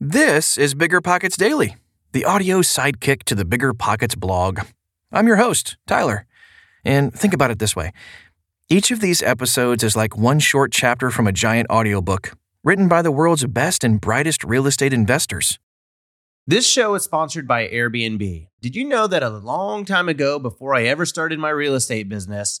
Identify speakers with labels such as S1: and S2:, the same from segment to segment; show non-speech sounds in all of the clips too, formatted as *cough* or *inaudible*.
S1: This is Bigger Pockets Daily, the audio sidekick to the Bigger Pockets blog. I'm your host, Tyler. And think about it this way each of these episodes is like one short chapter from a giant audiobook written by the world's best and brightest real estate investors.
S2: This show is sponsored by Airbnb. Did you know that a long time ago, before I ever started my real estate business,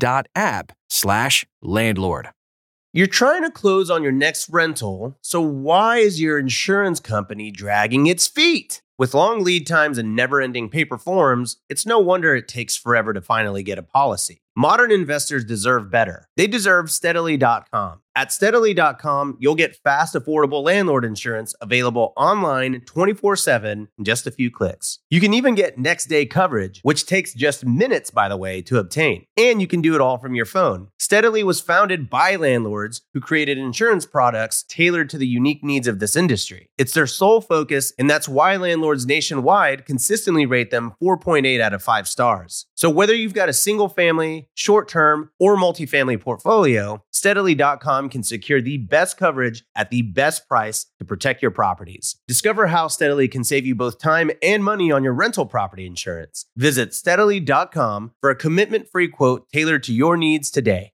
S1: Rent.app slash landlord.
S2: You're trying to close on your next rental, so why is your insurance company dragging its feet? With long lead times and never ending paper forms, it's no wonder it takes forever to finally get a policy. Modern investors deserve better. They deserve steadily.com. At steadily.com, you'll get fast, affordable landlord insurance available online 24 7 in just a few clicks. You can even get next day coverage, which takes just minutes, by the way, to obtain. And you can do it all from your phone. Steadily was founded by landlords who created insurance products tailored to the unique needs of this industry. It's their sole focus, and that's why landlords nationwide consistently rate them 4.8 out of 5 stars. So whether you've got a single family, short term, or multifamily portfolio, steadily.com can secure the best coverage at the best price to protect your properties. Discover how Steadily can save you both time and money on your rental property insurance. Visit steadily.com for a commitment free quote tailored to your needs today.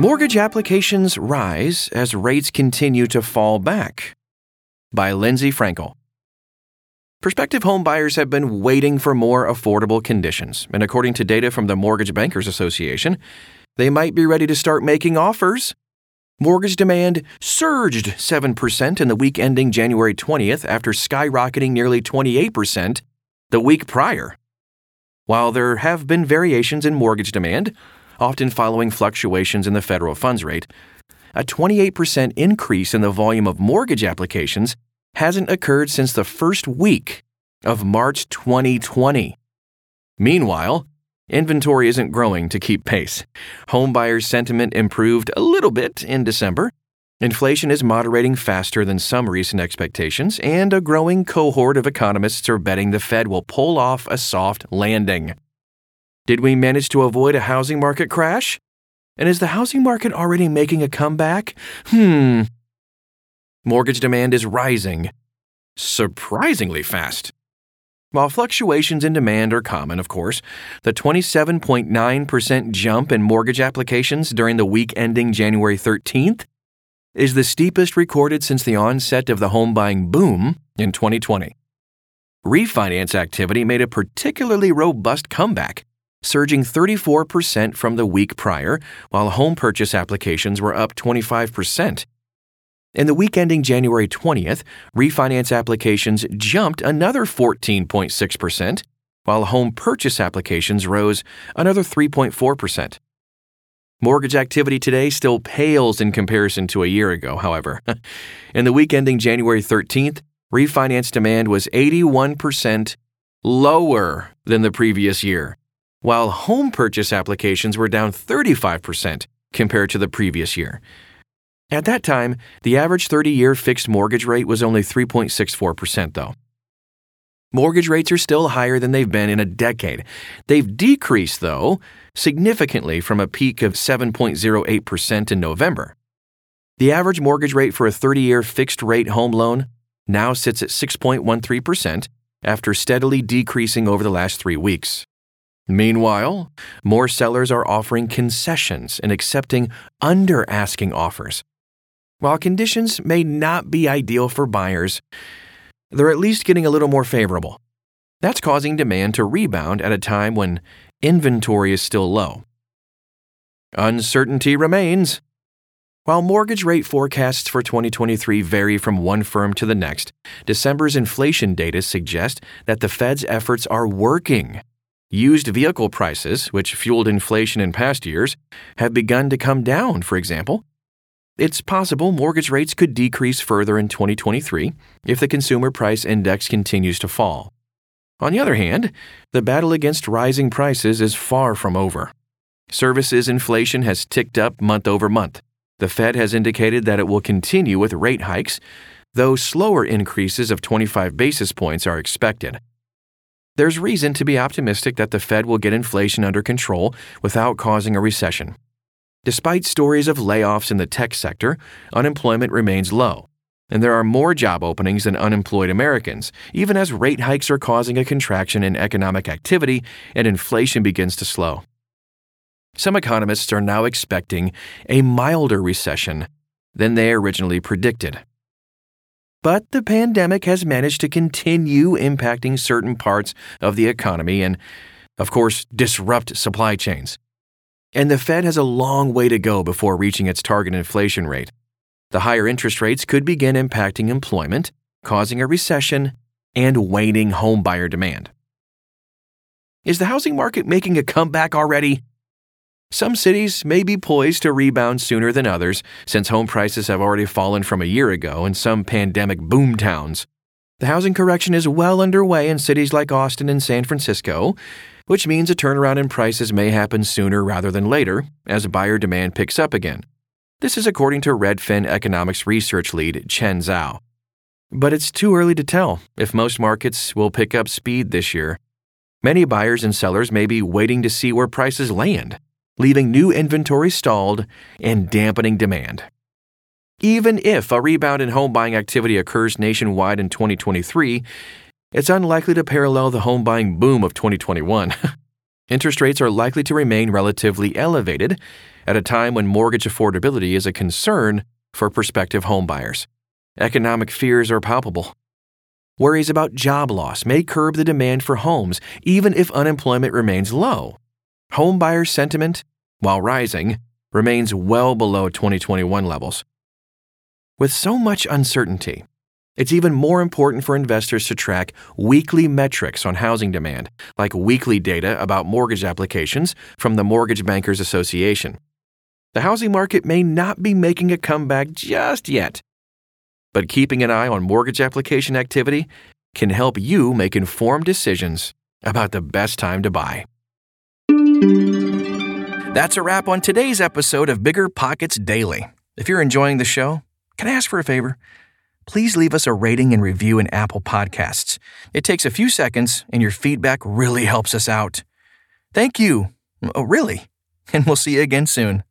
S1: Mortgage applications rise as rates continue to fall back. By Lindsay Frankel. Prospective home buyers have been waiting for more affordable conditions, and according to data from the Mortgage Bankers Association, they might be ready to start making offers. Mortgage demand surged 7% in the week ending January 20th after skyrocketing nearly 28% the week prior. While there have been variations in mortgage demand, often following fluctuations in the federal funds rate, a 28% increase in the volume of mortgage applications hasn't occurred since the first week of March 2020. Meanwhile, inventory isn't growing to keep pace. Homebuyers' sentiment improved a little bit in December. Inflation is moderating faster than some recent expectations, and a growing cohort of economists are betting the Fed will pull off a soft landing. Did we manage to avoid a housing market crash? And is the housing market already making a comeback? Hmm. Mortgage demand is rising. Surprisingly fast. While fluctuations in demand are common, of course, the 27.9% jump in mortgage applications during the week ending January 13th is the steepest recorded since the onset of the home buying boom in 2020. refinance activity made a particularly robust comeback, surging 34% from the week prior, while home purchase applications were up 25%. In the week ending January 20th, refinance applications jumped another 14.6%, while home purchase applications rose another 3.4%. Mortgage activity today still pales in comparison to a year ago, however. *laughs* in the week ending January 13th, refinance demand was 81% lower than the previous year, while home purchase applications were down 35% compared to the previous year. At that time, the average 30 year fixed mortgage rate was only 3.64%, though. Mortgage rates are still higher than they've been in a decade. They've decreased, though, significantly from a peak of 7.08% in November. The average mortgage rate for a 30 year fixed rate home loan now sits at 6.13% after steadily decreasing over the last three weeks. Meanwhile, more sellers are offering concessions and accepting under asking offers. While conditions may not be ideal for buyers, they're at least getting a little more favorable. That's causing demand to rebound at a time when inventory is still low. Uncertainty remains. While mortgage rate forecasts for 2023 vary from one firm to the next, December's inflation data suggest that the Fed's efforts are working. Used vehicle prices, which fueled inflation in past years, have begun to come down, for example, it's possible mortgage rates could decrease further in 2023 if the consumer price index continues to fall. On the other hand, the battle against rising prices is far from over. Services inflation has ticked up month over month. The Fed has indicated that it will continue with rate hikes, though slower increases of 25 basis points are expected. There's reason to be optimistic that the Fed will get inflation under control without causing a recession. Despite stories of layoffs in the tech sector, unemployment remains low, and there are more job openings than unemployed Americans, even as rate hikes are causing a contraction in economic activity and inflation begins to slow. Some economists are now expecting a milder recession than they originally predicted. But the pandemic has managed to continue impacting certain parts of the economy and, of course, disrupt supply chains. And the Fed has a long way to go before reaching its target inflation rate. The higher interest rates could begin impacting employment, causing a recession, and waning homebuyer demand. Is the housing market making a comeback already? Some cities may be poised to rebound sooner than others, since home prices have already fallen from a year ago in some pandemic boom towns. The housing correction is well underway in cities like Austin and San Francisco, which means a turnaround in prices may happen sooner rather than later as buyer demand picks up again. This is according to Redfin economics research lead Chen Zhao. But it's too early to tell if most markets will pick up speed this year. Many buyers and sellers may be waiting to see where prices land, leaving new inventory stalled and dampening demand. Even if a rebound in home buying activity occurs nationwide in 2023, it's unlikely to parallel the home buying boom of 2021. *laughs* Interest rates are likely to remain relatively elevated at a time when mortgage affordability is a concern for prospective homebuyers. Economic fears are palpable. Worries about job loss may curb the demand for homes even if unemployment remains low. Homebuyer sentiment, while rising, remains well below 2021 levels. With so much uncertainty, it's even more important for investors to track weekly metrics on housing demand, like weekly data about mortgage applications from the Mortgage Bankers Association. The housing market may not be making a comeback just yet, but keeping an eye on mortgage application activity can help you make informed decisions about the best time to buy. That's a wrap on today's episode of Bigger Pockets Daily. If you're enjoying the show, can I ask for a favor? please leave us a rating and review in Apple Podcasts. It takes a few seconds, and your feedback really helps us out. Thank you. Oh, really. And we'll see you again soon.